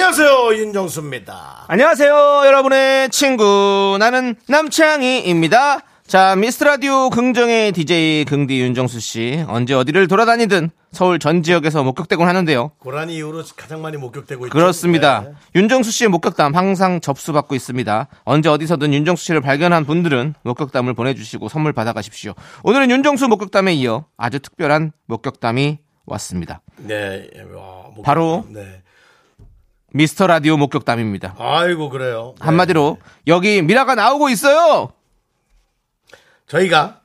안녕하세요 윤정수입니다. 안녕하세요, 여러분의 친구. 나는 남창희입니다. 자, 미스트 라디오 긍정의 DJ 긍디 윤정수 씨. 언제 어디를 돌아다니든 서울 전 지역에서 목격되곤 하는데요. 고라니 이후로 가장 많이 목격되고 있죠. 그렇습니다. 네. 윤정수 씨의 목격담 항상 접수받고 있습니다. 언제 어디서든 윤정수 씨를 발견한 분들은 목격담을 보내주시고 선물 받아가십시오. 오늘은 윤정수 목격담에 이어 아주 특별한 목격담이 왔습니다. 네. 와, 목격- 바로 네. 미스터 라디오 목격담입니다. 아이고 그래요. 네. 한마디로 여기 미라가 나오고 있어요. 저희가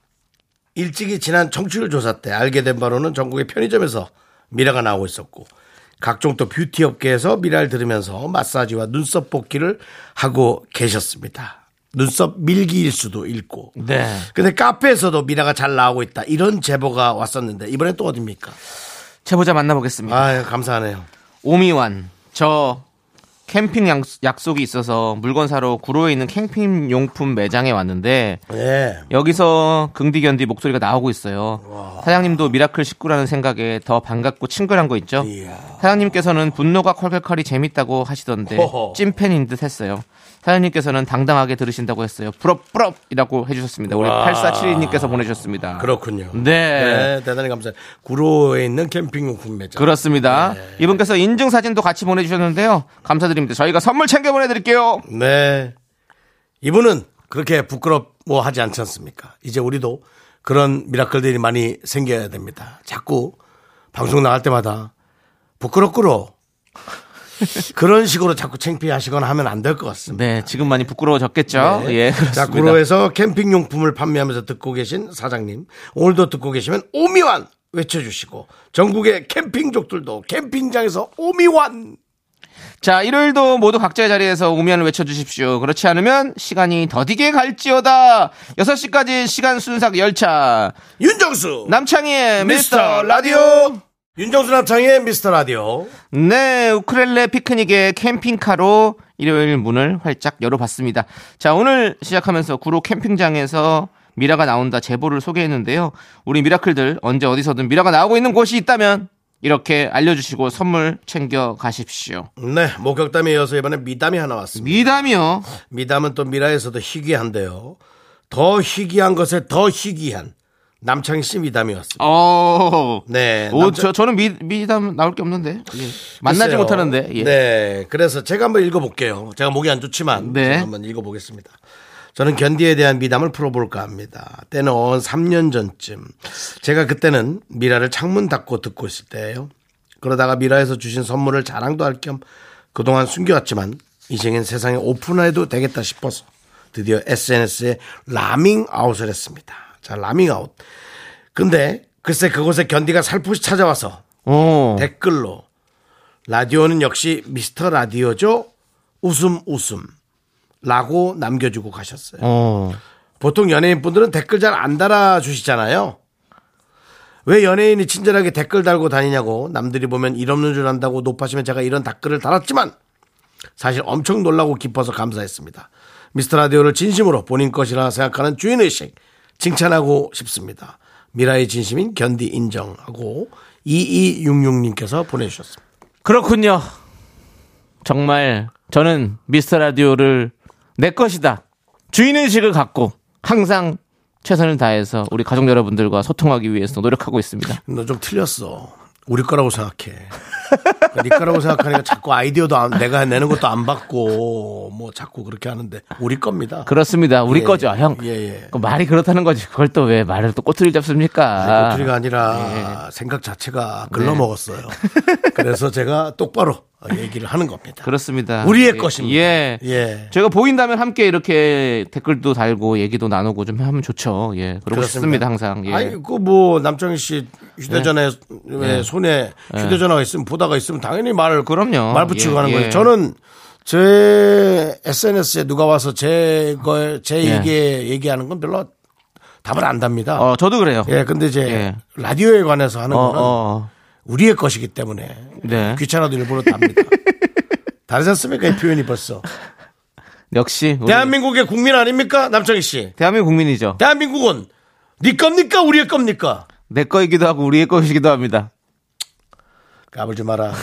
일찍이 지난 청취율 조사 때 알게 된 바로는 전국의 편의점에서 미라가 나오고 있었고 각종 또 뷰티 업계에서 미라를 들으면서 마사지와 눈썹 뽑기를 하고 계셨습니다. 눈썹 밀기일 수도 있고. 네. 근데 카페에서도 미라가 잘 나오고 있다. 이런 제보가 왔었는데 이번엔 또 어딥니까? 제보자 만나보겠습니다. 아유 감사하네요. 오미완 저 캠핑 약- 약속이 있어서 물건 사러 구로에 있는 캠핑 용품 매장에 왔는데 네. 여기서 긍디견디 목소리가 나오고 있어요. 사장님도 미라클 식구라는 생각에 더 반갑고 친근한 거 있죠. 이야. 사장님께서는 분노가 컬컬컬이 재밌다고 하시던데. 찐팬인 듯 했어요. 사장님께서는 당당하게 들으신다고 했어요. 부럽 부럽 이라고 해주셨습니다. 우리 와. 8472님께서 보내주셨습니다. 그렇군요. 네. 대단히 감사해요. 구로에 있는 캠핑용품 매장. 그렇습니다. 네. 이분께서 인증 사진도 같이 보내주셨는데요. 감사드립니다. 저희가 선물 챙겨 보내드릴게요. 네. 이분은 그렇게 부끄러워하지 않지 않습니까? 이제 우리도 그런 미라클들이 많이 생겨야 됩니다. 자꾸 방송 나갈 때마다 부끄럽구로 그런 식으로 자꾸 창피하시거나 하면 안 될 것 같습니다. 네, 지금 많이 부끄러워졌겠죠? 네. 예, 자, 그렇습니다. 구로에서 캠핑 용품을 판매하면서 듣고 계신 사장님, 오늘도 듣고 계시면 오미완 외쳐주시고 전국의 캠핑족들도 캠핑장에서 오미완 자, 일요일도 모두 각자의 자리에서 오면을 외쳐주십시오. 그렇지 않으면 시간이 더디게 갈지어다. 6시까지 시간 순삭 열차. 윤정수 남창희의 미스터 라디오. 윤정수 남창의 미스터 라디오 네, 우크렐레 피크닉의 캠핑카로 일요일 문을 활짝 열어봤습니다. 자, 오늘 시작하면서 구로 캠핑장에서 미라가 나온다 제보를 소개했는데요. 우리 미라클들 언제 어디서든 미라가 나오고 있는 곳이 있다면 이렇게 알려주시고 선물 챙겨 가십시오. 네 목격담에 이어서 이번에 미담이 하나 왔습니다 미담이요. 미담은 또 미라에서도 희귀한데요 더 희귀한 것에 더 희귀한 남창희 씨 미담이 왔습니다 어. 네 오, 남창- 저, 저는 미, 미담 나올 게 없는데. 예. 만나지. 못하는데. 예. 네. 그래서 제가 한번 읽어볼게요. 제가 목이 안 좋지만. 네. 한번 읽어보겠습니다. 저는 견디에 대한 미담을 풀어볼까 합니다. 때는 3년 전쯤. 제가 그때는 미라를 창문 닫고 듣고 있을 때예요. 그러다가 미라에서 주신 선물을 자랑도 할 겸 그동안 숨겨왔지만 이제는 세상에 오픈해도 되겠다 싶어서 드디어 SNS에 라밍 아웃을 했습니다. 자, 라밍 아웃. 근데 글쎄 그곳에 견디가 살포시 찾아와서 어. 댓글로 라디오는 역시 미스터 라디오죠. 웃음 웃음 라고 남겨주고 가셨어요. 어. 보통 연예인 분들은 댓글 잘 안 달아주시잖아요. 왜 연예인이 친절하게 댓글 달고 다니냐고 남들이 보면 일 없는 줄 안다고 높아시면 제가 이런 댓글을 달았지만 사실 엄청 놀라고 기뻐서 감사했습니다. 미스터 라디오를 진심으로 본인 것이라 생각하는 주인의식 칭찬하고 싶습니다. 미라의 진심인 견디 인정하고 2266님께서 보내주셨습니다. 그렇군요. 정말 저는 미스터 라디오를 내 것이다. 주인의식을 갖고 항상 최선을 다해서 우리 가족 여러분들과 소통하기 위해서 노력하고 있습니다. 너 좀 틀렸어. 우리 거라고 생각해. 네 거라고 생각하니까 자꾸 아이디어도 안- 내가 내는 것도 안 받고 뭐 자꾸 그렇게 하는데 우리 겁니다. 그렇습니다. 우리 예, 거죠, 형. 예, 예. 그 말이 그렇다는 거지. 그걸 또 왜 말을 또 꼬투리 잡습니까? 꼬투리가 아니라 예. 생각 자체가 글러먹었어요. 그래서 제가 똑바로 얘기를 하는 겁니다. 그렇습니다. 우리의 예, 것입니다. 예. 예. 제가 보인다면 함께 이렇게 댓글도 달고 얘기도 나누고 좀 하면 좋죠. 예. 그러고 그렇습니다. 싶습니다, 항상. 예. 아니 그뭐 남정희 씨 휴대전화에 왜 손에 휴대전화가 있으면 보다가 있으면 당연히 말 그럼요. 말 붙이고 예, 가는 예. 거예요. 저는 제 SNS에 누가 와서 제, 거, 제 예. 얘기에 얘기하는 건 별로 답을 안 답니다. 어, 저도 그래요. 예, 근데 이제 예. 라디오에 관해서 하는 어, 거는 어. 우리의 것이기 때문에 네. 귀찮아도 일부러 답니다. 다르지 않습니까? 이 표현이 벌써. 역시 대한민국의 국민 아닙니까? 남창희 씨. 대한민국 국민이죠. 대한민국은 네 겁니까? 우리의 겁니까? 내 거이기도 하고 우리의 것이기도 합니다. 까불지 마라.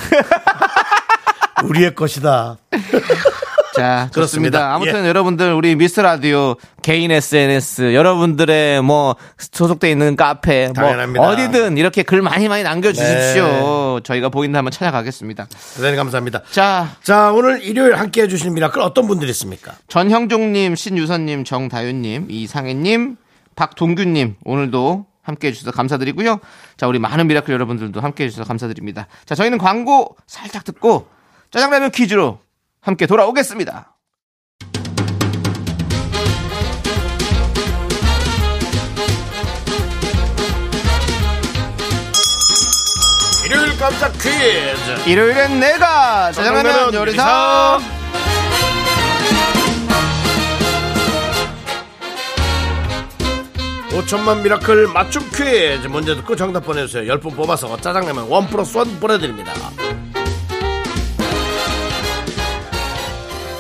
우리의 것이다. 자, 그렇습니다. 아무튼 예. 여러분들 우리 미스터 라디오 개인 SNS 여러분들의 뭐 소속돼 있는 카페 뭐 당연합니다. 어디든 이렇게 글 많이 많이 남겨 주십시오. 네. 저희가 보인다 하면 찾아가겠습니다. 대단히 감사합니다. 자, 자, 오늘 일요일 함께 해주신 미라클 어떤 분들이 있습니까? 전형종님, 신유선님, 정다윤님, 이상혜님, 박동규님 오늘도 함께 해주셔서 감사드리고요. 자, 우리 많은 미라클 여러분들도 함께 해주셔서 감사드립니다. 자, 저희는 광고 살짝 듣고 짜장라면 퀴즈로 함께 돌아오겠습니다. 일요일 깜짝 퀴즈. 일요일엔 내가 짜장라면 요리사. 5천만 미라클 맞춤 퀴즈 문제 듣고 정답 보내주세요 10분 뽑아서 짜장라면 원 플러스 원 보내드립니다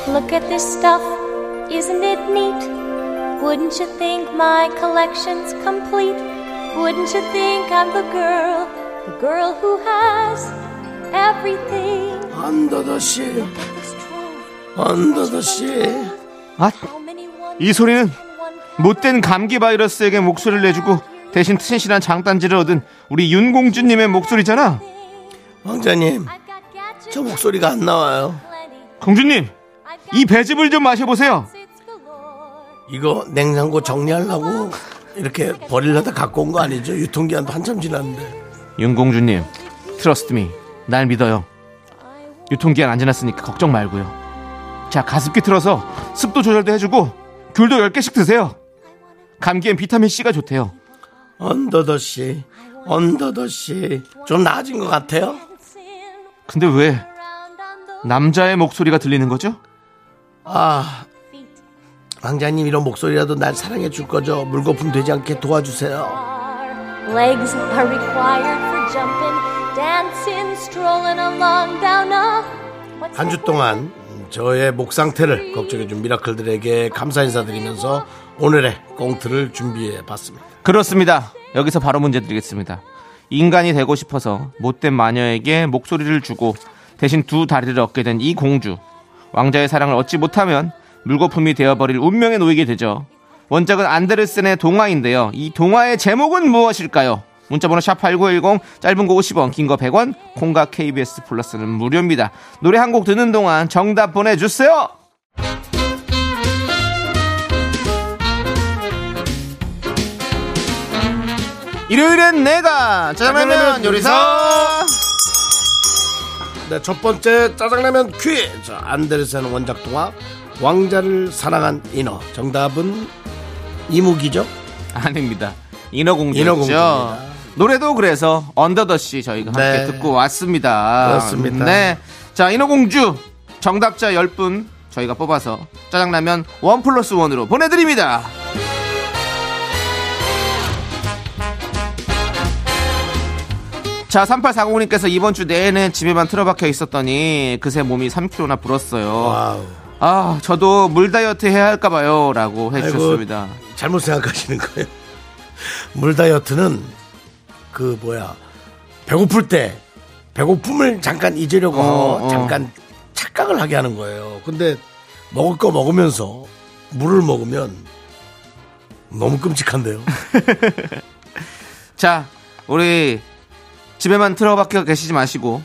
Look at this stuff, isn't it neat? Wouldn't you think my collection's complete? Wouldn't you think I'm the girl, the girl who has everything? 언더더씨 This trove, 언더더씨 아, 아니 이 소리는 웬 못된 감기 바이러스에게 목소리를 내주고 대신 튼실한 장단지를 얻은 우리 윤공주님의 목소리잖아. 왕자님 저 목소리가 안 나와요. 공주님, 이 배즙을 좀 마셔보세요. 이거 냉장고 정리하려고 이렇게 버리려다 갖고 온 거 아니죠 유통기한 한참 지났는데 윤공주님, trust me, 날 믿어요. 유통기한 안 지났으니까 걱정 말고요. 자, 가습기 틀어서 습도 조절도 해주고 귤도 10개씩 드세요. 감기엔 비타민 C가 좋대요. 언더더씨 언더더씨 좀 나아진 것 같아요 근데 왜 남자의 목소리가 들리는 거죠? 아. 왕자님 이런 목소리라도 날 사랑해 줄 거죠 물거품 되지 않게 도와주세요 Legs are required for jumping, dancing, strolling along down a. What's 한주 that 동안 저의 목 상태를 걱정해 준 미라클들에게 감사 인사드리면서 오늘의 꽁트를 준비해 봤습니다 그렇습니다. 여기서 바로 문제 드리겠습니다. 인간이 되고 싶어서 못된 마녀에게 목소리를 주고 대신 두 다리를 얻게 된 이 공주. 왕자의 사랑을 얻지 못하면 물거품이 되어버릴 운명에 놓이게 되죠. 원작은 안데르센의 동화인데요. 이 동화의 제목은 무엇일까요? 문자번호 샵8910 짧은 거 50원 긴 거 100원 콩과 KBS 플러스는 무료입니다. 노래 한 곡 듣는 동안 정답 보내주세요. 일요일엔 내가 짜장라면 요리사 네, 첫 번째 짜장라면 퀴즈 안데르센 원작 동화 왕자를 사랑한 인어 정답은 이무기죠 아닙니다. 인어공주죠. 인어공주입니다. 노래도 그래서 언더더씨 저희가 함께 네. 듣고 왔습니다. 그렇습니다. 네. 자, 인어공주 정답자 10분 저희가 뽑아서 짜장라면 one plus one으로 보내드립니다. 자, 3840님께서 이번 주 내내 집에만 틀어박혀 있었더니 그새 몸이 3kg나 불었어요. wow 아, 저도 물 다이어트 해야 할까봐요. 라고 해주셨습니다. 잘못 생각하시는 거예요 물 다이어트는 그 뭐야 배고플 때 배고픔을 잠깐 잊으려고 어, 어. 잠깐 착각을 하게 하는 거예요 근데 먹을 거 먹으면서 물을 먹으면 너무 끔찍한데요 자, 우리 집에만 틀어박혀 계시지 마시고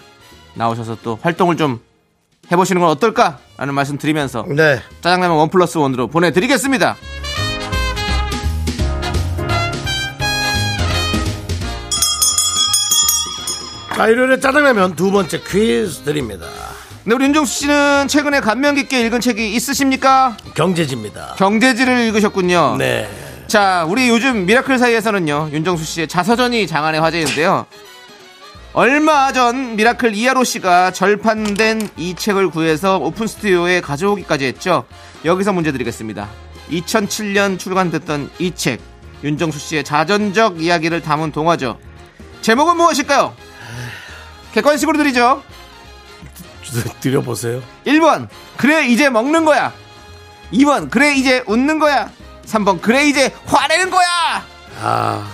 나오셔서 또 활동을 좀 해보시는 건 어떨까라는 말씀 드리면서 네 짜장라면 원 플러스 원으로 보내드리겠습니다. 자, 일요일에 짜장라면 두 번째 퀴즈 드립니다. 네, 우리 윤종수 씨는 최근에 감명 깊게 읽은 책이 있으십니까? 경제지입니다. 경제지를 읽으셨군요. 네. 자, 우리 요즘 미라클 사이에서는요, 윤정수 씨의 자서전이 장안의 화제인데요. 얼마 전 미라클 이하로 씨가 절판된 이 책을 구해서 오픈 스튜디오에 가져오기까지 했죠. 여기서 문제 드리겠습니다. 2007년 출간됐던 이 책, 윤정수 씨의 자전적 이야기를 담은 동화죠. 제목은 무엇일까요? 객관식으로 드리죠. 드려보세요. 1번, 그래, 이제 먹는 거야. 2번, 그래, 이제 웃는 거야. 3번, 그래, 이제 화내는 거야. 아,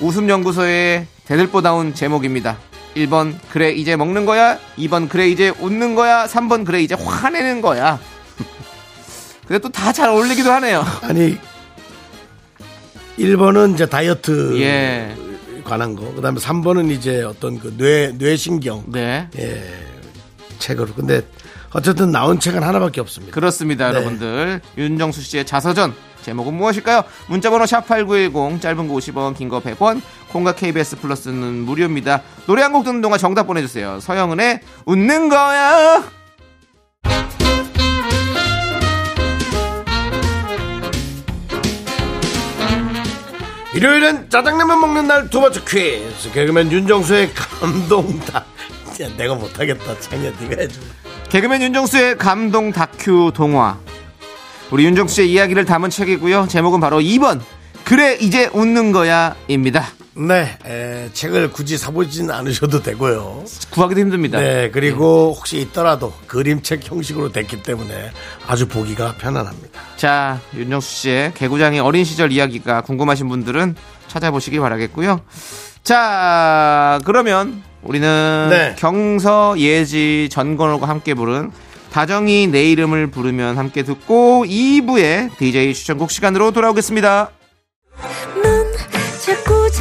웃음연구소의 대들보다운 제목입니다. 1번 그래 이제 먹는 거야 2번 그래 이제 웃는 거야 3번 그래 이제 화내는 거야 근데 또 다 잘 어울리기도 하네요 아니 1번은 이제 다이어트 예. 관한 거. 그다음에 3번은 이제 어떤 그 뇌 뇌신경 네 책으로. 근데 어쨌든 나온 책은 하나밖에 없습니다. 그렇습니다 네. 여러분들 윤정수 씨의 자서전 제목은 무엇일까요 문자번호 샵8910 짧은 거 50원 긴 거 100원 콩과 KBS 플러스는 무료입니다 노래 한 곡 듣는 동안 정답 보내주세요 서영은의 웃는 거야 일요일은 짜장라면 먹는 날 두 번째 퀴즈. 개그맨 윤정수의 감동다. 야, 내가 못하겠다. 창이야, 네가 해줘. 개그맨 윤정수의 감동 다큐 동화. 우리 윤정수 씨의 이야기를 담은 책이고요. 제목은 바로 2번. 그래 이제 웃는 거야 입니다. 네, 에, 책을 굳이 사보진 않으셔도 되고요. 구하기도 힘듭니다. 네, 그리고 혹시 있더라도 그림책 형식으로 됐기 때문에 아주 보기가 편안합니다. 자, 윤정수 씨의 개구장의 어린 시절 이야기가 궁금하신 분들은 찾아보시기 바라겠고요. 자, 그러면 우리는 네. 경서 예지 전건호가 함께 부른 다정이 내 이름을 부르면 함께 듣고 2부의 DJ 추천곡 시간으로 돌아오겠습니다.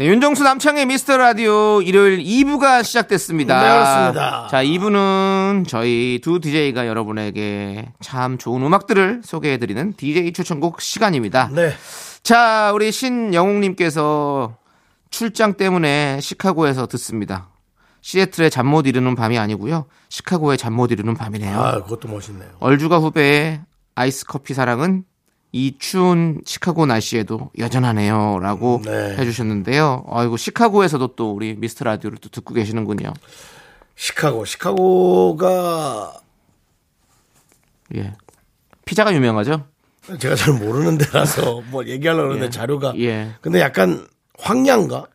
네, 윤정수 남창의 미스터 라디오 일요일 2부가 시작됐습니다. 네, 그렇습니다. 자, 2부는 저희 두 DJ가 여러분에게 참 좋은 음악들을 소개해드리는 DJ 추천곡 시간입니다. 네. 자, 우리 신영웅님께서 출장 때문에 시카고에서 듣습니다. 시애틀의 잠 못 이루는 밤이 아니고요. 시카고의 잠 못 이루는 밤이네요. 아, 그것도 멋있네요. 얼주가 후배의 아이스 커피 사랑은 이 추운 시카고 날씨에도 여전하네요. 라고 네. 해주셨는데요. 아이고, 시카고에서도 또 우리 미스터 라디오를 또 듣고 계시는군요. 시카고, 시카고가 예. 피자가 유명하죠? 제가 잘 모르는 데라서 뭐 얘기하려고 그러는데 예. 자료가. 예. 근데 약간 황량가?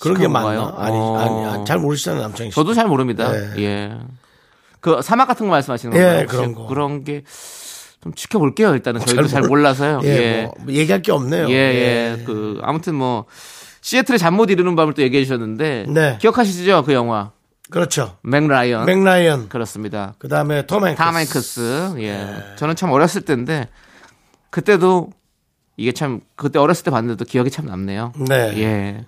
그런 게? 맞나? 아니, 어. 아니, 아니, 잘 모르시잖아요, 남창희 씨. 저도 잘 모릅니다. 네. 예. 그 사막 같은 거 말씀하시는 예, 건가요? 혹시 그런 거. 그런 게 좀 지켜볼게요. 일단은 저희도 잘, 잘 모르- 몰라서요. 예, 예. 뭐 얘기할 게 없네요. 예, 예. 그 아무튼 뭐 시애틀의 잠 못 이루는 밤을 또 얘기해 주셨는데 네. 기억하시죠? 그 영화 그렇죠. 맥라이언. 맥라이언. 그렇습니다. 그 다음에 톰 행크스. 탐 행크스. 예. 네. 저는 참 어렸을 때인데 그때도 이게 참 그때 어렸을 때 봤는데도 기억이 참 남네요. 네. 예.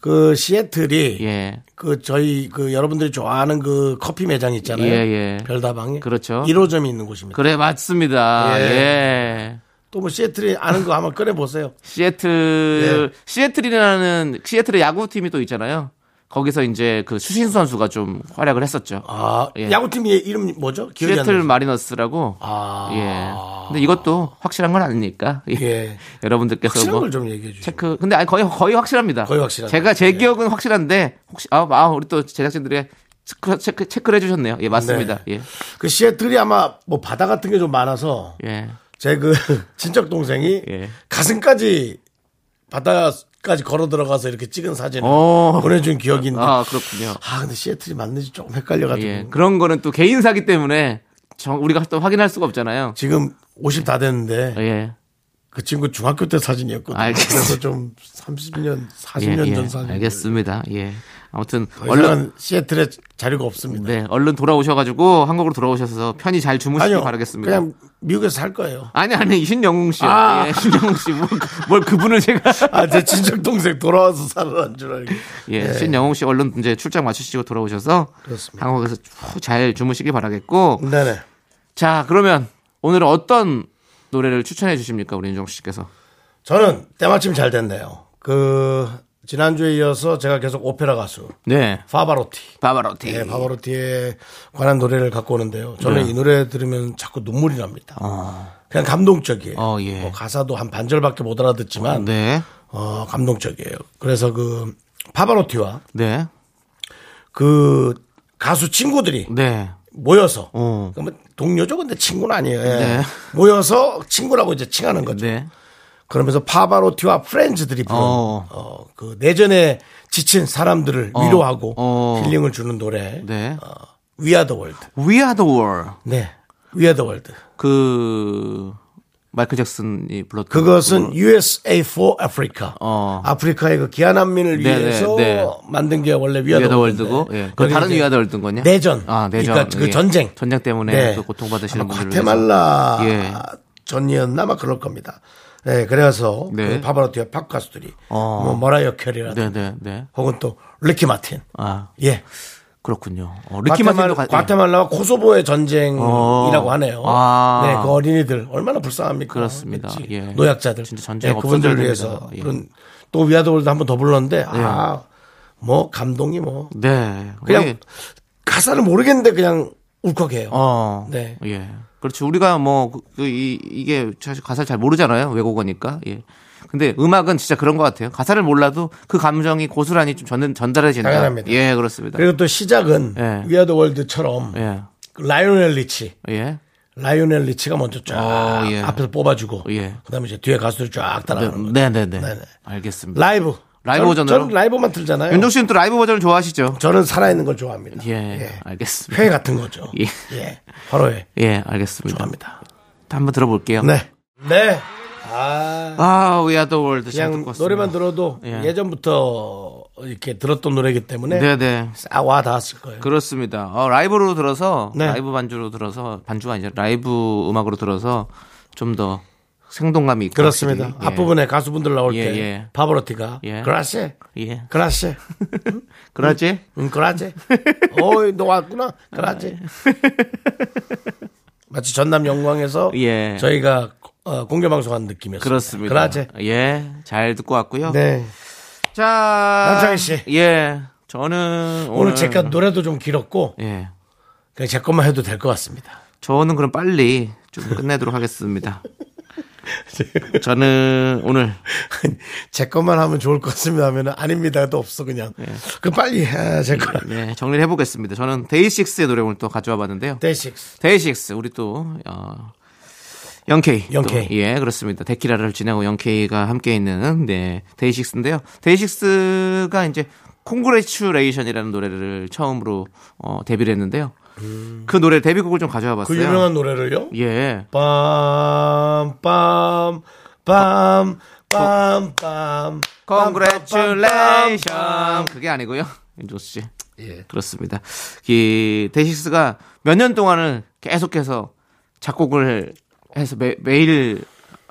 그 시애틀이 예. 그 저희 그 여러분들이 좋아하는 그 커피 매장 있잖아요. 예, 예. 별다방에. 그렇죠. 1호점이 있는 곳입니다. 그래 맞습니다. 예. 예. 또뭐 시애틀이 아는 거 한번 꺼내 보세요. 시애틀 예. 시애틀이라는 시애틀의 야구팀이 또 있잖아요. 거기서 이제 그 수신수 선수가 좀 활약을 했었죠. 아, 예. 야구팀 이름 뭐죠? 기억이 시애틀. 마리너스라고. 아. 예. 근데 이것도 확실한 건 아니니까. 예. 예. 여러분들께서 확실한 뭐 걸좀 얘기해 주시죠. 체크. 근데 아니 거의 거의 확실합니다. 거의 확실하다. 제가 제 예. 기억은 확실한데 혹시 아, 아 우리 또 제작진들이 체크 체크 체크를 해주셨네요. 예 맞습니다. 예. 그 시애틀이 아마 뭐 바다 같은 게 좀 많아서 예. 제 그 친척 동생이 예. 가슴까지 바다까지 걸어 들어가서 이렇게 찍은 사진을 오. 보내준 기억이 있는데 아, 아 그렇군요. 근데 시애틀이 맞는지 조금 헷갈려가지고 예. 그런 거는 또 개인사기 때문에 정- 우리가 또 확인할 수가 없잖아요. 지금 50 다 됐는데 예. 그 친구 중학교 때 사진이었거든요. 알겠습니다. 그래서 좀 30년 40년 예, 전 예. 사진 알겠습니다. 예. 아무튼 더 얼른 시애틀에 자료가 없습니다. 네, 얼른 돌아오셔가지고 한국으로 돌아오셔서 편히 잘 주무시기 아니요. 바라겠습니다. 그냥 미국에서 살 거예요. 아니 아니 신영웅 씨요. 아. 예, 신영웅 씨. 뭘, 뭘 그분을 제가 아, 제 친척 동생 돌아와서 살아난 줄 알고. 예, 네. 신영웅 씨 얼른 이제 출장 마치시고 돌아오셔서 그렇습니다. 한국에서 쭉잘 주무시기 바라겠고. 네네. 자, 그러면 오늘은 어떤 노래를 추천해 주십니까, 우리 윤정 씨께서? 저는 때마침 잘 됐네요. 그 지난주에 이어서 제가 계속 오페라 가수 네, 파바로티. 바바로티. 네, 파바로티에 관한 노래를 갖고 오는데요. 저는 네. 이 노래 들으면 자꾸 눈물이 납니다. 그냥 감동적이에요. 어, 예. 뭐 가사도 한 반절밖에 못 알아듣지만 네, 어, 감동적이에요. 그래서 그 파바로티와 네, 그 가수 친구들이 네. 모여서 어. 그러면 동료죠 근데 친구는 아니에요. 예. 네. 모여서 친구라고 이제 칭하는 거죠. 네. 그러면서 파바로티와 프렌즈들이 부른 어. 어, 그 내전에 지친 사람들을 위로하고 어. 힐링을 주는 노래 네. 어, We Are the World. We Are the World. 네. We Are the World. 그 마이클 잭슨이 불렀던 그것은 USA for Africa. 어. 아프리카의 그 기아난민을 네, 네, 위해서 네. 만든 게 원래 We Are 위아더 the 월드고, 예. 그 다른 위아더 월드인 거냐? 내전. 아, 내전. 그러니까 그 예. 전쟁. 전쟁 때문에 네. 그 고통받으시는 분들을 과테말라 예. 전이었나 막 그럴 겁니다. 네, 그래서 네. 그 파바로티와 팝 가수들이 어. 뭐 머라이어 캐리라든지 네, 네, 네. 혹은 또 리키 마틴. 아, 예. 그렇군요. 어, 리키 마틴도 가- 예. 과테말라와 코소보의 전쟁이라고 어. 하네요. 아. 네, 그 어린이들 얼마나 불쌍합니까? 그렇습니다. 예. 노약자들. 진짜 전쟁 네, 그분들을 없어져야 위해서. 예. 그런 또 We Are the World 한번 더 불렀는데 아, 뭐 감동이 뭐 네. 그냥 우리- 가사를 모르겠는데 그냥 울컥해요. 어. 네. 예. 그렇죠. 우리가 뭐, 그, 그 이, 이게 사실 가사를 잘 모르잖아요. 외국어니까. 예. 근데 음악은 진짜 그런 것 같아요. 가사를 몰라도 그 감정이 고스란히 좀 전, 전달해진다. 당연합니다. 예, 그렇습니다. 그리고 또 시작은 예. We Are the World처럼 예. 그 라이오넬 리치. 예. 라이오넬 리치가 먼저 쫙 어, 예. 앞에서 뽑아주고 예. 그다음에 이제 뒤에 가수들이 쫙 따라가는 거죠. 네네네. 네 네. 알겠습니다. 라이브. 라이브 버전으로? 저는 라이브만 틀잖아요. 윤종 씨는 또 라이브 버전을 좋아하시죠? 저는 살아있는 걸 좋아합니다. 예. 알겠습니다. 회 같은 거죠. 예. 예. 바로 회. 예, 알겠습니다. 좋아합니다. 한번 들어볼게요. 네. 네. 아, 아, We Are the World. 잘 그냥 듣고 왔습니다. 노래만 들어도 예. 예. 전부터 이렇게 들었던 노래이기 때문에 네네. 싹와 닿았을 거예요. 그렇습니다. 어, 라이브로 들어서 네. 라이브 반주로 들어서 반주가 아니라 라이브 음악으로 들어서 좀 더 생동감이 있고 그렇습니다. 확실히. 예. 앞부분에 가수분들 나올 예, 때 예. 파브로티가 예. 그라시 예. 그라시 그러지? 응 그라지 어이 너 왔구나 그라지 마치 전남 영광에서 예. 저희가 어, 공개 방송한 느낌이었어요. 그렇습니다. 그라지 예. 잘 듣고 왔고요. 네 자. 남창희 씨. 예. 저는 오늘, 오늘 제가 노래도 좀 길었고 예. 그냥 제 것만 해도 될 것 같습니다. 저는 그럼 빨리 좀 끝내도록 하겠습니다. 저는 오늘 제 것만 하면 좋을 것 같습니다 하면은 아닙니다도 없어 그냥 그 빨리 해, 제 거라. 네, 정리를 해보겠습니다. 저는 데이식스의 노래 오늘 또 가져와 봤는데요. 데이식스 데이식스 우리 또 어, 영케이 영케이. 또, 예 그렇습니다. 데키라를 지내고 영케이가 함께 있는 네 데이식스인데요. 데이식스가 이제 Congratulation이라는 노래를 처음으로 어, 데뷔를 했는데요. 그 노래 데뷔곡을 좀 가져와 그 봤어요. 유명한 노래를요? 예. 빰 빰 빰 빰 빰 Congratulation. 그게 아니고요. 윤조 씨. 예. 그렇습니다. 이 데이식스가 몇 년 동안을 계속해서 작곡을 해서 매, 매일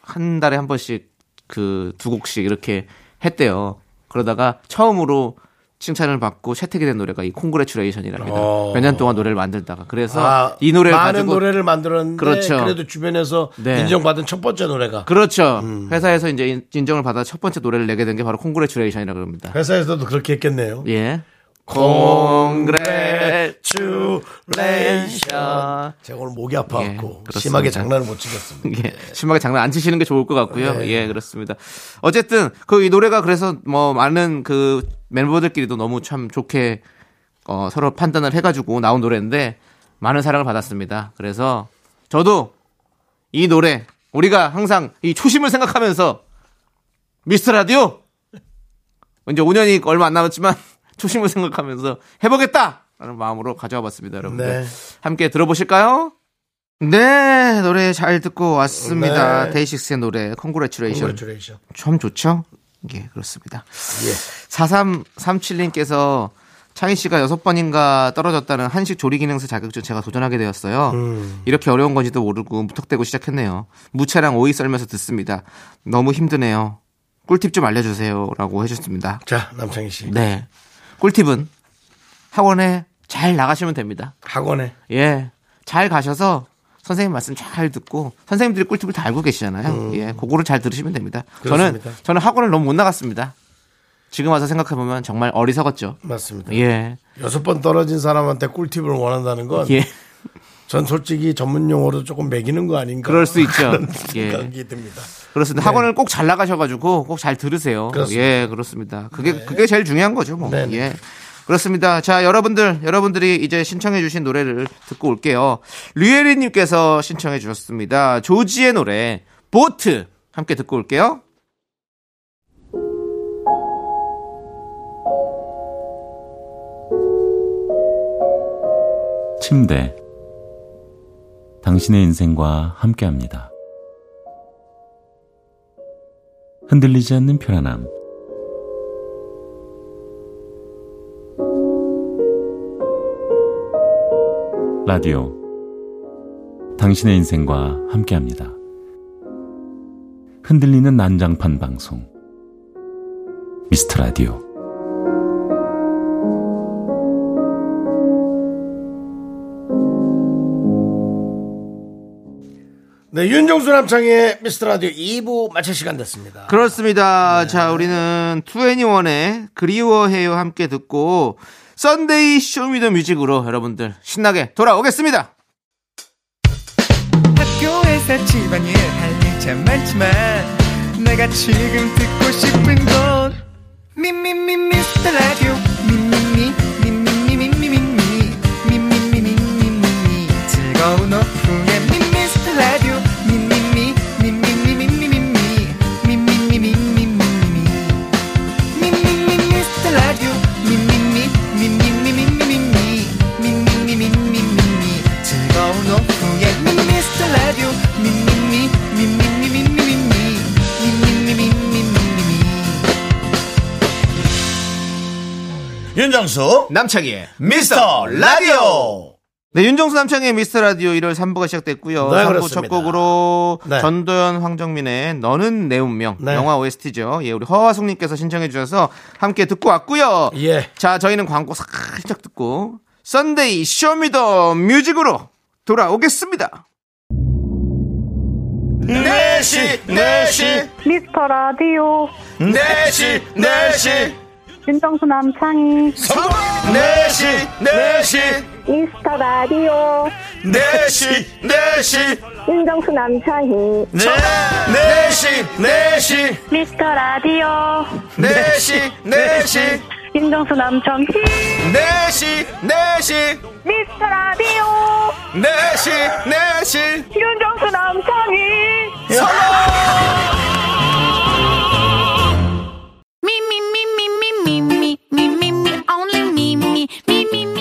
한 달에 한 번씩 그 두 곡씩 이렇게 했대요. 그러다가 처음으로 칭찬을 받고 채택이 된 노래가 이 Congratulation이랍니다. 어. 몇년 동안 노래를 만들다가 그래서 아, 이 노래를 많은 가지고 노래를 만들었는데 그렇죠. 그래도 주변에서 네. 인정받은 첫 번째 노래가 그렇죠. 음. 회사에서 이제 인- 인정을 받아 첫 번째 노래를 내게 된 게 바로 Congratulation이라고 합니다. 회사에서도 그렇게 했겠네요. 예. Congratulation. 제가 오늘 목이 아파갖고 예. 심하게 장난을 못 치겠습니다. 예, 심하게 장난 안 치시는 게 좋을 것 같고요. 네. 예, 그렇습니다. 어쨌든 그 이 노래가 그래서 뭐 많은 그 멤버들끼리도 너무 참 좋게 어, 서로 판단을 해가지고 나온 노래인데 많은 사랑을 받았습니다. 그래서 저도 이 노래 우리가 항상 이 초심을 생각하면서 미스터 라디오 이제 5년이 얼마 안 남았지만 초심을 생각하면서 해보겠다 라는 마음으로 가져와 봤습니다, 여러분들. 네. 함께 들어보실까요? 네, 노래 잘 듣고 왔습니다. 네. 데이식스의 노래. Congratulation. 참 좋죠? 예, 그렇습니다. 예. 4337님께서 창희 씨가 여섯 번인가 떨어졌다는 한식 조리 기능사 자격증 제가 도전하게 되었어요. 음. 이렇게 어려운 건지도 모르고 무턱대고 시작했네요. 무채랑 오이 썰면서 듣습니다. 너무 힘드네요. 꿀팁 좀 알려주세요 라고 해주셨습니다. 자, 남창희 씨. 네, 꿀팁은 학원에 잘 나가시면 됩니다. 학원에. 예, 잘 가셔서 선생님 말씀 잘 듣고 선생님들이 꿀팁을 다 알고 계시잖아요. 예, 그거를 잘 들으시면 됩니다. 저는 음. 그렇습니다. 저는 학원을 너무 못 나갔습니다. 지금 와서 생각해 보면 정말 어리석었죠. 맞습니다. 예, 여섯 번 떨어진 사람한테 꿀팁을 원한다는 건 예, 전 솔직히 전문 용어로 조금 매기는 거 아닌가. 그럴 수 있죠. 그런 예. 생각이 듭니다. 그렇습니다. 학원을 꼭 잘 나가셔가지고 꼭 잘 들으세요. 그렇습니다. 예, 그렇습니다. 그게 그게 제일 중요한 거죠, 뭐. 네네. 예. 그렇습니다. 자, 여러분들, 여러분들이 이제 신청해주신 노래를 듣고 올게요. 류예리님께서 신청해주셨습니다. 조지의 노래, 보트. 함께 듣고 올게요. 침대. 당신의 인생과 함께 합니다. 흔들리지 않는 편안함. 라디오. 당신의 인생과 함께 합니다. 흔들리는 난장판 방송. 미스터 라디오. 네, 윤정수 남창의 미스터 라디오 2부 마칠 시간 됐습니다. 그렇습니다. 네. 자, 우리는 투애니원의 그리워해요 함께 듣고 Sunday Show Me the Music으로 여러분들 신나게 돌아오겠습니다. 학교에서 집안일 할일참 많지만 내가 지금 듣고 싶은 건 미미미 미스터 라디오 미미미 미미미 미미미 미미미 미미미 즐거운 오후 윤정수 남창희의 미스터 라디오. 네, 윤정수 남창희의 미스터 라디오 1월 3부가 시작됐고요. 네, 3부 그렇습니다. 첫 곡으로 네. 전도연 황정민의 너는 내 운명 네. 영화 OST죠. 예, 우리 허화숙 님께서 신청해 주셔서 함께 듣고 왔고요. 예. 자, 저희는 광고 살짝 듣고 Sunday Show Me the Music으로 돌아오겠습니다. 4시, 4시, 미스터 라디오 4시, 4시, 윤정수 남창희. 4시, 4시, 미스터 라디오. 4시, 4시, 윤정수 남창희. 네, 4시, 4시, 미스터 라디오. 4시, 4시, 윤정수 남창희. 4시, 4시, 미스터 라디오. 4시, 4시, 윤정수 남창희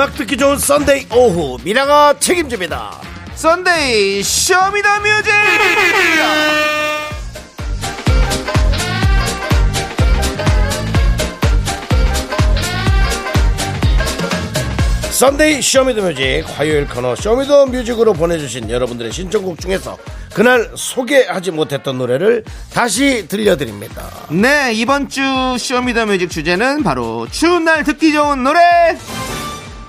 음악 듣기 좋은 Sunday 오후 미라가 책임집니다 썬데이 쇼미더뮤직 썬데이 쇼미더뮤직 화요일 코너 쇼미더뮤직으로 보내주신 여러분들의 신청곡 중에서 그날 소개하지 못했던 노래를 다시 들려드립니다. 네, 이번 주 Show Me the Music 주제는 바로 추운 날 듣기 좋은 노래.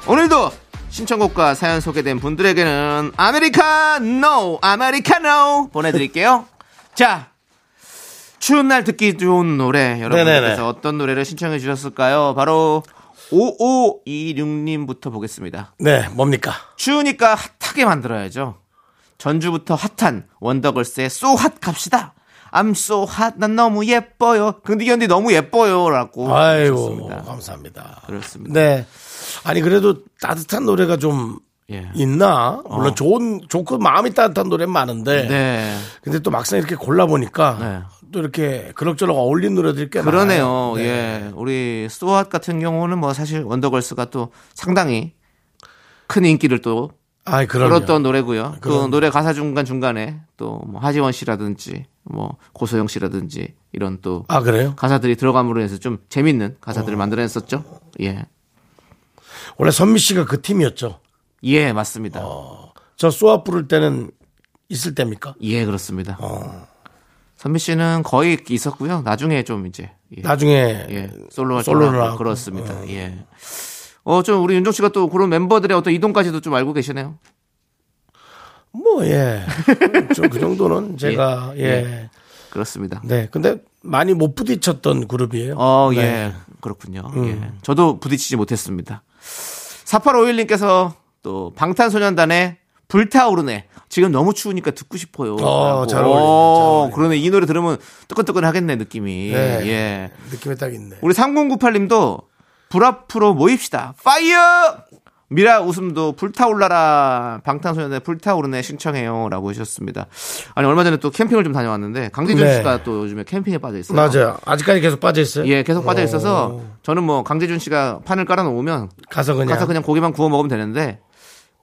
오늘도 신청곡과 사연 소개된 분들에게는 아메리카노, 아메리카노 보내드릴게요. 자, 추운 날 듣기 좋은 노래 여러분들께서 네네네. 어떤 노래를 신청해 주셨을까요? 바로 5526님부터 보겠습니다. 네, 뭡니까? 추우니까 hot하게 만들어야죠. 전주부터 핫한 원더걸스의 So Hot 갑시다. I'm so hot. 난 너무 예뻐요. 근데 견디 너무 예뻐요라고 아이고, 하셨습니다. 감사합니다. 그렇습니다. 네. 아니, 그래도 따뜻한 노래가 좀 예. 있나? 물론 좋은, 좋고 마음이 따뜻한 노래는 많은데. 네. 근데 또 막상 이렇게 골라 보니까 네. 또 이렇게 그럭저럭 어울리는 노래들이 꽤 그러네요. 네. 예. 우리 소핫 같은 경우는 뭐 사실 원더걸스가 또 상당히 큰 인기를 또 아이. 끌었던 노래고요. 그 그럼요. 노래 가사 중간 중간에 또 뭐 하지원 씨라든지 뭐 고소영 씨라든지 이런 또 아, 그래요? 가사들이 들어감으로 해서 좀 재밌는 가사들을 어. 만들어냈었죠. 예. 원래 선미 씨가 그 팀이었죠. 예, 맞습니다. 저 쏘아 부를 때는 있을 때입니까? 예, 그렇습니다. 어. 선미 씨는 거의 있었고요. 나중에 좀 이제 예, 나중에 예, 솔로 활동을 솔로를 하고 하고. 그렇습니다. 예. 어, 좀 우리 윤종 씨가 또 그런 멤버들의 어떤 이동까지도 좀 알고 계시네요. 뭐, 예. 좀 그 정도는 제가, 예. 예. 그렇습니다. 네. 근데 많이 못 부딪혔던 그룹이에요. 어, 예. 네. 그렇군요. 음. 예. 저도 부딪히지 못했습니다. 4851님께서 또 방탄소년단의 불타오르네. 지금 너무 추우니까 듣고 싶어요. 어. 잘 어울리네, 어. 그러네. 이 노래 들으면 뜨끈뜨끈 하겠네, 느낌이. 네. 예. 느낌이 딱 있네. 우리 3098님도 불 앞으로 모입시다. 파이어! 미라 웃음도 불타올라라. 방탄소년단의 불타오르네 신청해요. 라고 하셨습니다. 아니, 얼마 전에 또 캠핑을 좀 다녀왔는데, 강재준 네. 씨가 또 요즘에 캠핑에 빠져 있어요. 맞아요. 아직까지 계속 빠져 있어요. 예, 계속 빠져 있어서 저는 뭐 강재준 씨가 판을 깔아 놓으면 가서 그냥. 가서 그냥 고기만 구워 먹으면 되는데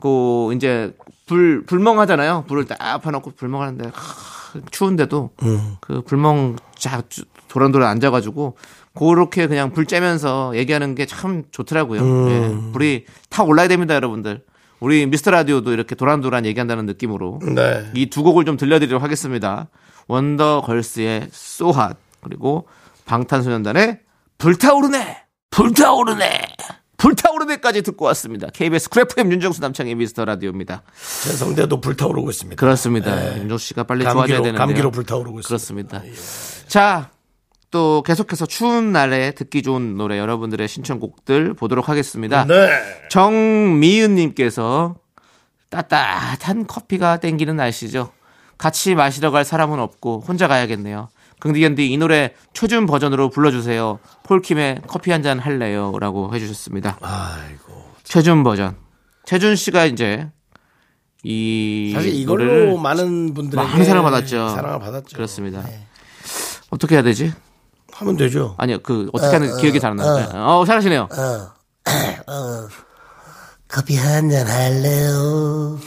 그 이제 불 불멍하잖아요. 불을 딱 펴놓고 불멍하는데 하, 추운데도 음. 그 불멍 쫙 도란도란 앉아가지고 그렇게 그냥 불 쬐면서 얘기하는 게 참 좋더라고요. 음. 예, 불이 타 올라야 됩니다, 여러분들. 우리 미스터 라디오도 이렇게 도란도란 얘기한다는 느낌으로 네. 이두 곡을 좀 들려드리도록 하겠습니다. 원더 걸스의 So Hot 그리고 방탄소년단의 불타오르네 불타오르네 불타오르네까지 듣고 왔습니다. KBS Cool FM 윤정수 남창희의 미스터 라디오입니다. 제 성대도 불타오르고 있습니다. 그렇습니다. 윤정수 씨가 빨리 좋아져야 감기로, 되는데요. 감기로 불타오르고 있습니다. 그렇습니다. 자, 또 계속해서 추운 날에 듣기 좋은 노래 여러분들의 신청곡들 보도록 하겠습니다. 네. 정미은님께서 따뜻한 커피가 땡기는 날씨죠. 같이 마시러 갈 사람은 없고 혼자 가야겠네요. 긍디견디 이 노래 초준 버전으로 불러주세요. 폴킴의 커피 한 잔 할래요라고 해주셨습니다. 아이고. 최준 버전. 최준 씨가 이제 이 사실 이걸로 많은 분들에게 많은 사랑을 받았죠. 사랑을 받았죠. 그렇습니다. 네. 어떻게 해야 되지? 하면 되죠. 아니요, 그 어떻게 하는 기억이 잘 안 나요. 어, 잘하시네요. 커피 한 잔 할래요.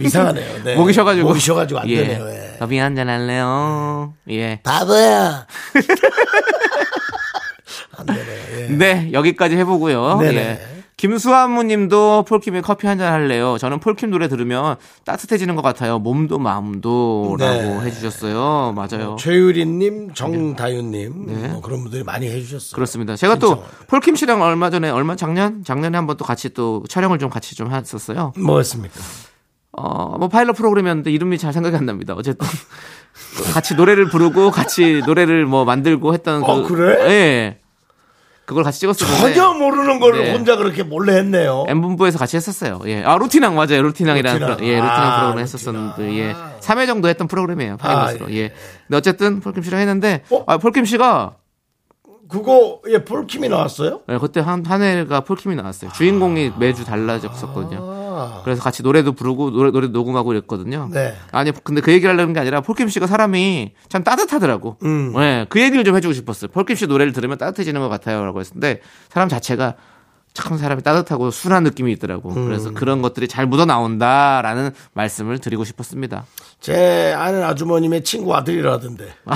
이상하네요. 네. 목이 쉬어가지고. 목이 쉬어가지고 안 예. 되네요. 예. 커피 한 잔 할래요. 예. 바보야. 안 되네요. 예. 네, 여기까지 해보고요. 네네. 예. 김수환무님도 폴킴의 커피 한 잔 할래요. 저는 폴킴 노래 들으면 따뜻해지는 것 같아요. 몸도 마음도라고 네. 해주셨어요. 맞아요. 최유리님, 정다윤님 네. 뭐 그런 분들이 많이 해주셨어요. 그렇습니다. 제가 또 폴킴 씨랑 얼마 전에 얼마 작년 작년에 한번 또 같이 또 촬영을 좀 같이 좀 했었어요. 뭐였습니까? 어, 뭐 파일럿 프로그램이었는데 이름이 잘 생각이 안 납니다. 어쨌든 같이 노래를 부르고 같이 노래를 뭐 만들고 했던 어, 그 그래? 예. 그걸 같이 찍었었는데 전혀 모르는 걸 네. 혼자 그렇게 몰래 했네요. M본부에서 같이 했었어요. 예. 아, 루티낭 맞아요. 루티낭이라는 루티낭. 프로, 예, 루티낭 아, 프로그램. 했었었는데 예. 3회 정도 했던 프로그램이에요. 파일럿으로. 아, 예. 근데 어쨌든 폴킴 씨랑 했는데 어? 아, 폴킴 씨가 그거 예 폴킴이 나왔어요? 예, 그때 한, 한 회가 폴킴이 나왔어요. 주인공이 매주 달라졌었거든요. 그래서 같이 노래도 부르고 노래, 노래 녹음하고 이랬거든요. 네. 아니, 근데 그 얘기를 하려는 게 아니라 폴킴 씨가 사람이 참 따뜻하더라고. 음. 예, 그 얘기를 좀 해주고 싶었어요. 폴킴 씨 노래를 들으면 따뜻해지는 것 같아요. 라고 했는데 사람 자체가 참 사람이 따뜻하고 순한 느낌이 있더라고. 음. 그래서 그런 것들이 잘 묻어 나온다라는 말씀을 드리고 싶었습니다. 제 아는 아주머님의 친구 아들이라던데.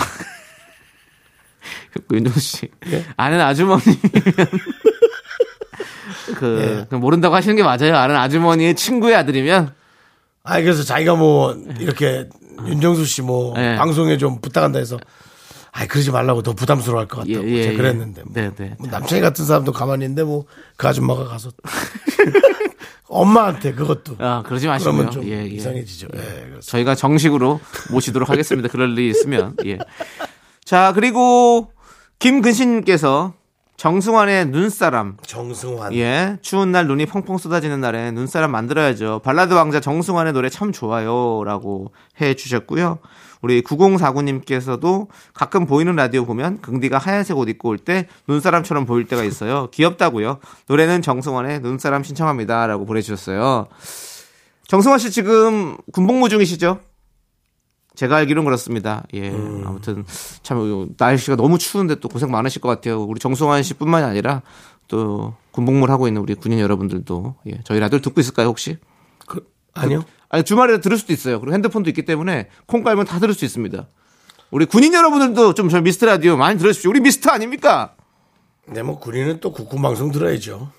그 윤정수 씨. 예? 아는 아주머니면 그, 그 모른다고 하시는 게 맞아요. 아는 아주머니의 친구의 아들이면 아 그래서 자기가 뭐 이렇게 윤정수 씨뭐 네. 방송에 좀 부탁한다 해서 아 그러지 말라고 더 부담스러워 할 것 같다고 예, 예, 제가 예. 그랬는데 뭐. 네, 네. 뭐 남창희 같은 사람도 가만히 있는데 뭐 그 아줌마가 가서 엄마한테 그것도 아, 그러지 마시고요. 그러면 좀 예, 예. 이상해지죠. 예. 저희가 정식으로 모시도록 하겠습니다. 그럴 일이 있으면. 예. 자, 그리고 김근신님께서 정승환의 눈사람. 정승환. 예. 추운 날 눈이 펑펑 쏟아지는 날에 눈사람 만들어야죠. 발라드 왕자 정승환의 노래 참 좋아요. 라고 해 주셨고요. 우리 9049님께서도 가끔 보이는 라디오 보면 긍디가 하얀색 옷 입고 올 때 눈사람처럼 보일 때가 있어요. 귀엽다고요. 노래는 정승환의 눈사람 신청합니다. 라고 보내주셨어요. 정승환 씨 지금 군복무 중이시죠? 제가 알기로는 그렇습니다. 예. 아무튼 참 날씨가 너무 추운데 또 고생 많으실 것 같아요. 우리 정승환 씨뿐만이 아니라 또 군복무를 하고 있는 우리 군인 여러분들도 예. 저희 라디오 듣고 있을까요 혹시? 그, 아니요. 아니 주말에 들을 수도 있어요. 그리고 핸드폰도 있기 때문에 콩 깔면 다 들을 수 있습니다. 우리 군인 여러분들도 좀 저희 미스터 라디오 많이 들으십시오. 우리 미스터 아닙니까? 네, 뭐 군인은 또 국군 방송 들어야죠.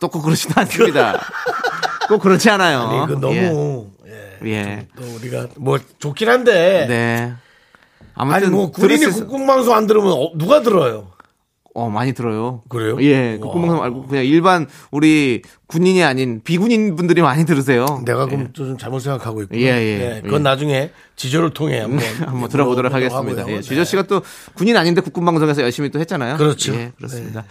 또 꼭 그러지는 않습니다. 꼭 그렇지 않아요. 아니, 그 너무 예. 예. 예. 또 우리가 뭐 좋긴 한데 네. 아무튼 아니 뭐 군인이 들을 수 있- 국군 방송 안 들으면 어, 누가 들어요? 어, 많이 들어요. 그래요? 예, 와. 국방송 말고 그냥 일반 우리 군인이 아닌 비군인 분들이 많이 들으세요. 내가 그럼 또좀 잘못 생각하고 있고. 예, 예. 그건 예. 나중에 지조를 통해 한번 한번 들어보도록 하겠습니다. 하고요. 예, 주저 씨가 또 군인 아닌데 국군방송에서 열심히 또 했잖아요. 그렇죠. 예, 그렇습니다.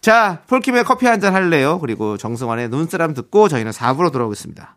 자, 폴킴의 커피 한 잔 할래요? 그리고 정승환의 눈사람 듣고 저희는 4부로 돌아오겠습니다.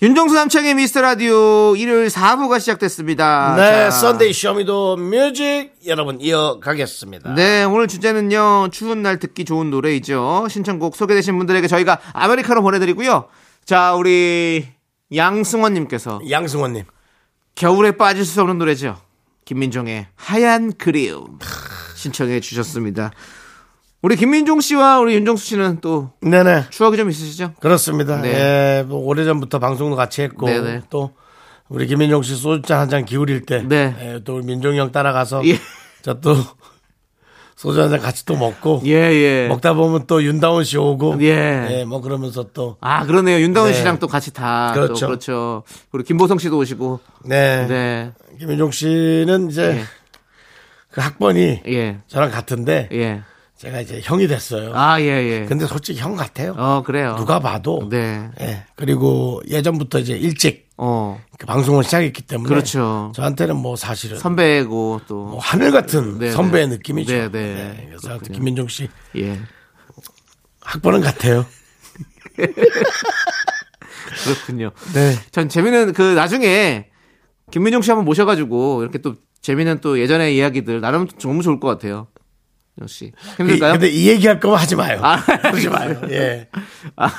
윤정수 남창의 미스터 라디오 일요일 4부가 시작됐습니다. 네, 자, Sunday Show Me the Music 여러분 이어가겠습니다. 네, 오늘 주제는요, 추운 날 듣기 좋은 노래이죠. 신청곡 소개되신 분들에게 저희가 아메리카노 보내드리고요. 자, 우리 양승원님께서 양승원님. 겨울에 빠질 수 없는 노래죠. 김민종의 하얀 그리움 신청해 주셨습니다. 우리 김민종 씨와 우리 윤정수 씨는 또 네네. 추억이 좀 있으시죠? 그렇습니다. 네. 예, 뭐 오래전부터 방송도 같이 했고 네네. 또 우리 김민종 씨 소주잔 한 잔 기울일 때, 네. 예, 또 우리 민종이 형 따라가서 예. 저또 소주 한 잔 같이 또 먹고 예, 예. 먹다 보면 또 윤다운 씨 오고 예. 예, 뭐 그러면서 또 아, 그러네요. 윤다운 네. 씨랑 또 같이 다. 또 그렇죠. 그렇죠. 그리고 김보성 씨도 오시고. 네. 네. 김민종 씨는 이제 예. 그 학번이 예. 저랑 같은데 예. 제가 이제 형이 됐어요. 아, 예, 예. 근데 솔직히 형 같아요. 어, 그래요. 누가 봐도 네. 예. 그리고 예전부터 이제 일찍 어. 그 방송을 시작했기 때문에 그렇죠. 저한테는 뭐 사실은 선배고 또. 뭐 하늘 같은 네, 선배의 네. 느낌이죠. 네, 네. 그래서 그렇군요. 김민종 씨 예. 학번은 같아요. 그렇군요. 네. 전 재미는 그 나중에 김민종 씨 한번 모셔가지고 이렇게 또 재미는 또 예전의 이야기들 나름 너무 좋을 것 같아요. 역시 힘들까요? 근데 이 얘기할 거면 하지 마요. 아, 부르지 마요. 예. 아,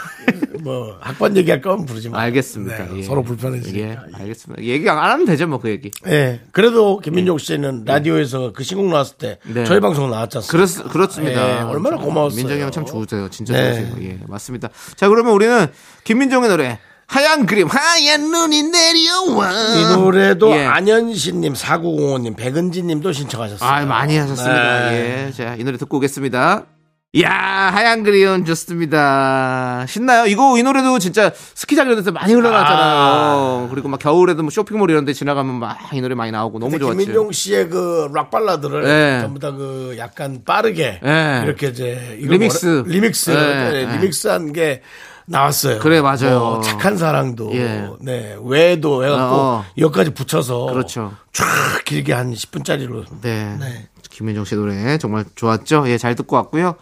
뭐 학번 얘기할 거면 부르지 마요. 알겠습니다. 네, 예. 서로 예, 불편해지니까. 알겠습니다. 얘기 안 하면 되죠, 뭐 그 얘기. 예. 그래도 김민종 씨는 라디오에서 그 신곡 나왔을 때 네. 저희 방송? 그렇, 그렇습니다. 예, 얼마나 고마웠어요. 민정이 형 참 좋으세요. 진짜 네. 좋으세요. 예, 맞습니다. 자, 그러면 우리는 김민정의 노래 하얀 그림, 하얀 눈이 내려와. 이 노래도 예. 안현신님, 4905님, 백은지님도 신청하셨어요. 아, 많이 하셨습니다. 네. 예. 자, 이 노래 듣고 오겠습니다. 이야, 하얀 그리움 좋습니다. 신나요? 이거, 이 노래도 진짜 스키장 이런 데서 많이 흘러나왔잖아요. 그리고 막 겨울에도 뭐 쇼핑몰 이런 데 지나가면 막 이 노래 많이 나오고 너무 좋았죠. 김민종 씨의 그 락 발라드를 네. 전부 다 그 약간 빠르게 네. 이렇게 이제 리믹스. 리믹스 네, 네, 네. 리믹스한 게 나왔어요. 그래, 맞아요. 뭐 착한 사랑도 예. 네 외도 해갖고 어. 여기까지 붙여서 그렇죠. 쫙 길게 한 10분짜리로 네. 네. 김민정 씨 노래 정말 좋았죠? 예, 잘 듣고 왔고요.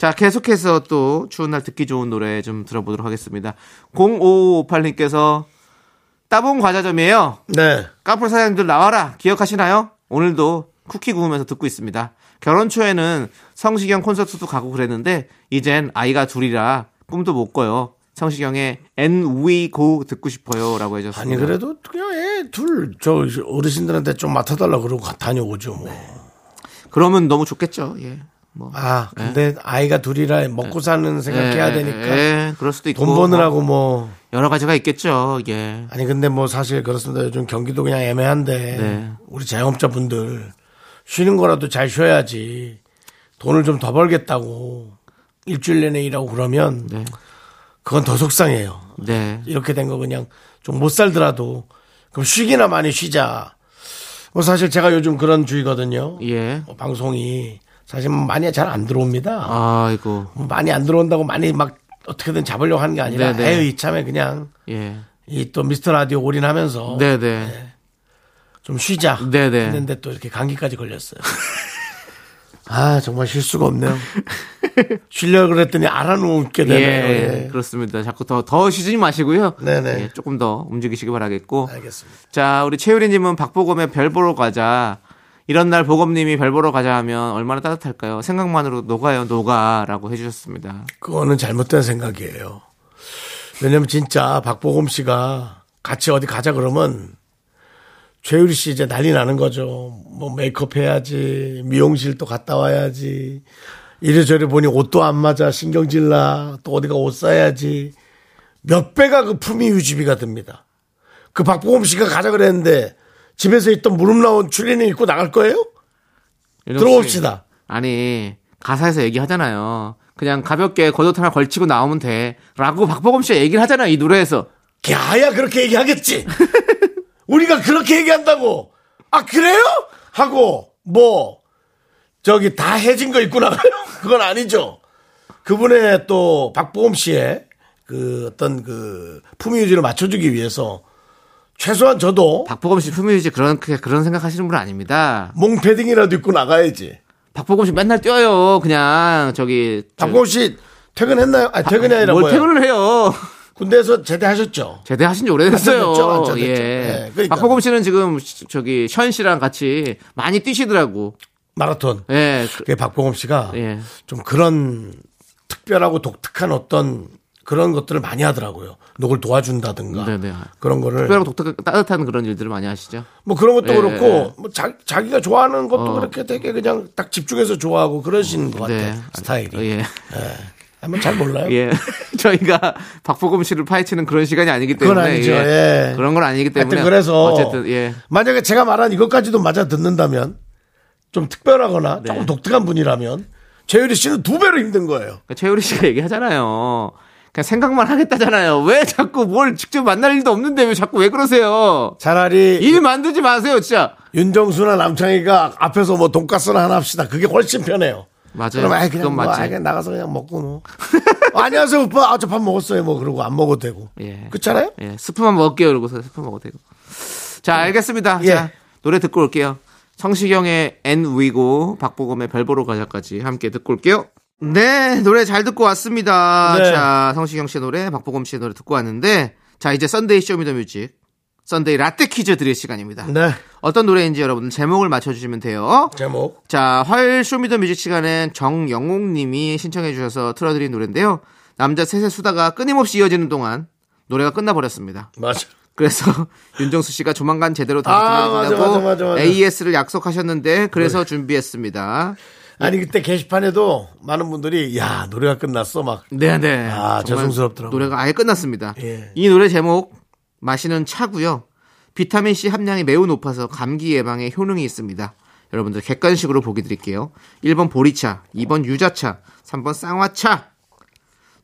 자, 계속해서 또 추운 날 듣기 좋은 노래 좀 들어보도록 하겠습니다. 0558님께서 따봉 과자점이에요. 네. 카풀 사장님들 나와라. 기억하시나요? 오늘도 쿠키 구우면서 듣고 있습니다. 결혼 초에는 성시경 콘서트도 가고 그랬는데 이젠 아이가 둘이라 꿈도 못 꿔요. 성시경의 And We Go 듣고 싶어요 라고 해줬습니다. 아니 그래도 그냥 애 둘 저 어르신들한테 좀 맡아달라 그러고 가- 다녀오죠 뭐. 그러면 너무 좋겠죠. 예. 뭐. 아, 근데 아이가 둘이라 먹고 사는 생각해야 예, 되니까. 예, 그럴 수도 있고. 돈 버느라고 뭐. 여러 가지가 있겠죠. 예. 아니, 근데 뭐 사실 그렇습니다. 요즘 경기도 그냥 애매한데. 네. 우리 자영업자분들 쉬는 거라도 잘 쉬어야지. 돈을 좀 더 벌겠다고. 일주일 내내 일하고 그러면. 네. 그건 더 속상해요. 네. 이렇게 된 거 그냥 좀 못 살더라도. 그럼 쉬기나 많이 쉬자. 뭐 사실 제가 요즘 그런 주의거든요. 예. 어, 방송이 사실 많이 잘 안 들어옵니다. 아이고. 뭐 많이 안 들어온다고 많이 막 어떻게든 잡으려고 하는 게 아니라 네네. 에이 이참에 그냥 예. 이 또 미스터 라디오 올인하면서 네네. 좀 쉬자 네네. 했는데 또 이렇게 감기까지 걸렸어요. 아 정말 쉴 수가 없네요. 쉬려고 그랬더니 알아놓게 예, 되네요. 예. 그렇습니다. 자꾸 더, 더 쉬지 마시고요. 네네. 예, 조금 더 움직이시기 바라겠고. 알겠습니다. 자, 우리 최유리님은 박보검의 별 보러 가자. 이런 날 보검님이 별 보러 가자 하면 얼마나 따뜻할까요? 생각만으로 녹아요, 녹아라고 해주셨습니다. 그거는 잘못된 생각이에요. 왜냐면 진짜 박보검 씨가 같이 어디 가자 그러면 최유리 씨 이제 난리 나는 거죠. 뭐 메이크업 해야지, 미용실 또 갔다 와야지. 이래저래 보니 옷도 안 맞아, 신경질 나, 또 어디가 옷 사야지. 몇 배가 그 품위 유지비가 듭니다. 그 박보검 씨가 가자 그랬는데 집에서 있던 무릎 나온 추리닝 입고 나갈 거예요? 들어봅시다. 아니, 가사에서 얘기하잖아요. 그냥 가볍게 겉옷 하나 걸치고 나오면 돼. 라고 박보검 씨가 얘기를 하잖아요, 이 노래에서. 걔야 그렇게 얘기하겠지. 우리가 그렇게 얘기한다고. 아 그래요? 하고 뭐 저기 다 해진 거 입고 나가요? 그건 아니죠. 그분의 또 박보검 씨의 그 어떤 그 품위 유지를 맞춰주기 위해서 최소한 저도 박보검 씨 품위 유지 그런, 그렇게 그런 생각 하시는 분은 아닙니다. 몽 패딩이라도 입고 나가야지. 박보검 씨 맨날 뛰어요. 그냥, 저기. 저- 박보검 씨 퇴근했나요? 아니 퇴근이 아니라 뭘? 퇴근을 해요. 군대에서 제대하셨죠? 제대하신 지 오래됐어요. 안 됐죠, 안 됐죠. 예. 네, 그러니까. 박보검 씨는 지금 시- 저기 현 씨랑 같이 많이 뛰시더라고. 마라톤. 예. 그- 그게 박보검 씨가 예. 좀 그런 특별하고 독특한 어떤 그런 것들을 많이 하더라고요. 녹을 도와준다든가 네네. 그런 거를 특별하고 독특한 따뜻한 그런 일들을 많이 하시죠. 뭐 그런 것도 예, 그렇고 예. 뭐 자, 자기가 좋아하는 것도 어. 그렇게 되게 그냥 딱 집중해서 좋아하고 그러신 것 같아요. 네. 스타일이. 예. 한번 잘 몰라요. 예. 저희가 박보검 씨를 파헤치는 그런 시간이 아니기 그건 때문에 아니죠. 예. 예. 그런 건 아니기 때문에 하여튼 그래서 어쨌든 예. 만약에 제가 말한 이것까지도 맞아 듣는다면 좀 특별하거나 네. 조금 독특한 분이라면 최유리 씨는 두 배로 힘든 거예요. 그러니까 최우리 씨가 얘기하잖아요. 그냥 생각만 하겠다잖아요. 왜 자꾸 뭘 직접 만날 일도 없는데 왜 자꾸 왜 그러세요? 차라리 일 만들지 마세요, 진짜. 윤정수나 남창희가 앞에서 뭐 돈가스나 하나 합시다. 그게 훨씬 편해요. 맞아요. 그럼 아이 그냥 뭐 맞지. 아이 그냥 나가서 그냥 먹고 뭐 어, 안녕하세요 오빠 아 저 밥 먹었어요 뭐 그러고 안 먹어도 되고 예. 그렇잖아요 예, 스프만 먹을게요. 그러고서 스프 먹어도 되고. 자, 알겠습니다. 예. 자, 노래 듣고 올게요. 성시경의 And We Go 박보검의 별 보러 가자까지 함께 듣고 올게요. 네, 노래 잘 듣고 왔습니다. 네. 자, 성시경 씨의 노래, 박보검 씨의 노래 듣고 왔는데, 자, 이제 Sunday Show Me the Music, Sunday 라떼 퀴즈 드릴 시간입니다. 네 어떤 노래인지 여러분 제목을 맞춰주시면 돼요. 제목 자, 화요일 Show Me the Music 시간엔 정영옥 님이 신청해 주셔서 틀어드린 노래인데요. 남자 셋의 수다가 끊임없이 이어지는 동안 노래가 끝나버렸습니다. 맞아 그래서 윤정수 씨가 조만간 제대로 다시 아, 맞아, 맞아. AS를 약속하셨는데 그래서 준비했습니다. 아니 그때 게시판에도 많은 분들이 야 노래가 끝났어 막 네네. 아, 정말 죄송스럽더라고요. 노래가 아예 끝났습니다. 예. 이 노래 제목 마시는 차고요. 비타민 C 함량이 매우 높아서 감기 예방에 효능이 있습니다. 여러분들 객관식으로 보기 드릴게요. 1번 보리차, 2번 유자차, 3번 쌍화차.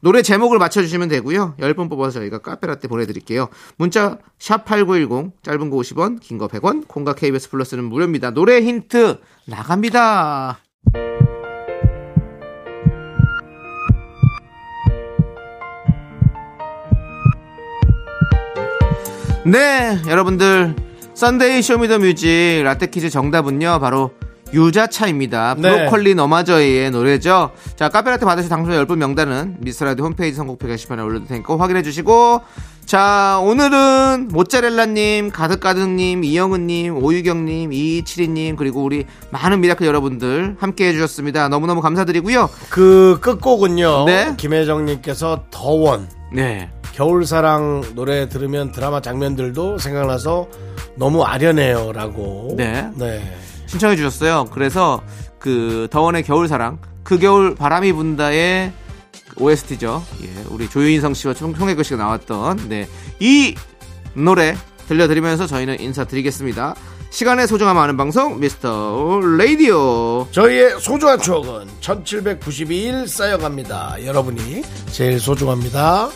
노래 제목을 맞춰주시면 되고요. 10분 뽑아서 저희가 카페라떼 보내드릴게요. 문자 샵8910 짧은 거 50원 긴 거 100원 콩과 KBS 플러스는 무료입니다. 노래 힌트 나갑니다. 네, 여러분들 Sunday Show Me the Music 라떼 퀴즈 정답은요 바로 유자차입니다. 네. 브로콜리 너마저의 노래죠. 자, 카페라떼 받으실 당첨자 10분 명단은 미스라디 홈페이지 선곡표 게시판에 올려둘 테니까 확인해 주시고 자, 오늘은 모짜렐라님, 가득가득님, 이영은님, 오유경님, 이칠이님 그리고 우리 많은 미라클 여러분들 함께 해주셨습니다. 너무너무 감사드리고요. 그 끝곡은요 네. 김혜정님께서 더원 네. 겨울사랑 노래 들으면 드라마 장면들도 생각나서 너무 아련해요라고 네. 네 신청해 주셨어요. 그래서 그 더원의 겨울사랑 그 겨울 바람이 분다의 OST죠. 예, 우리 조윤성 씨와 송- 송혜교 씨가 나왔던 네, 이 노래 들려드리면서 저희는 인사드리겠습니다. 시간의 소중함 아는 방송 미스터 라디오. 저희의 소중한 추억은 1792일 쌓여갑니다. 여러분이 제일 소중합니다.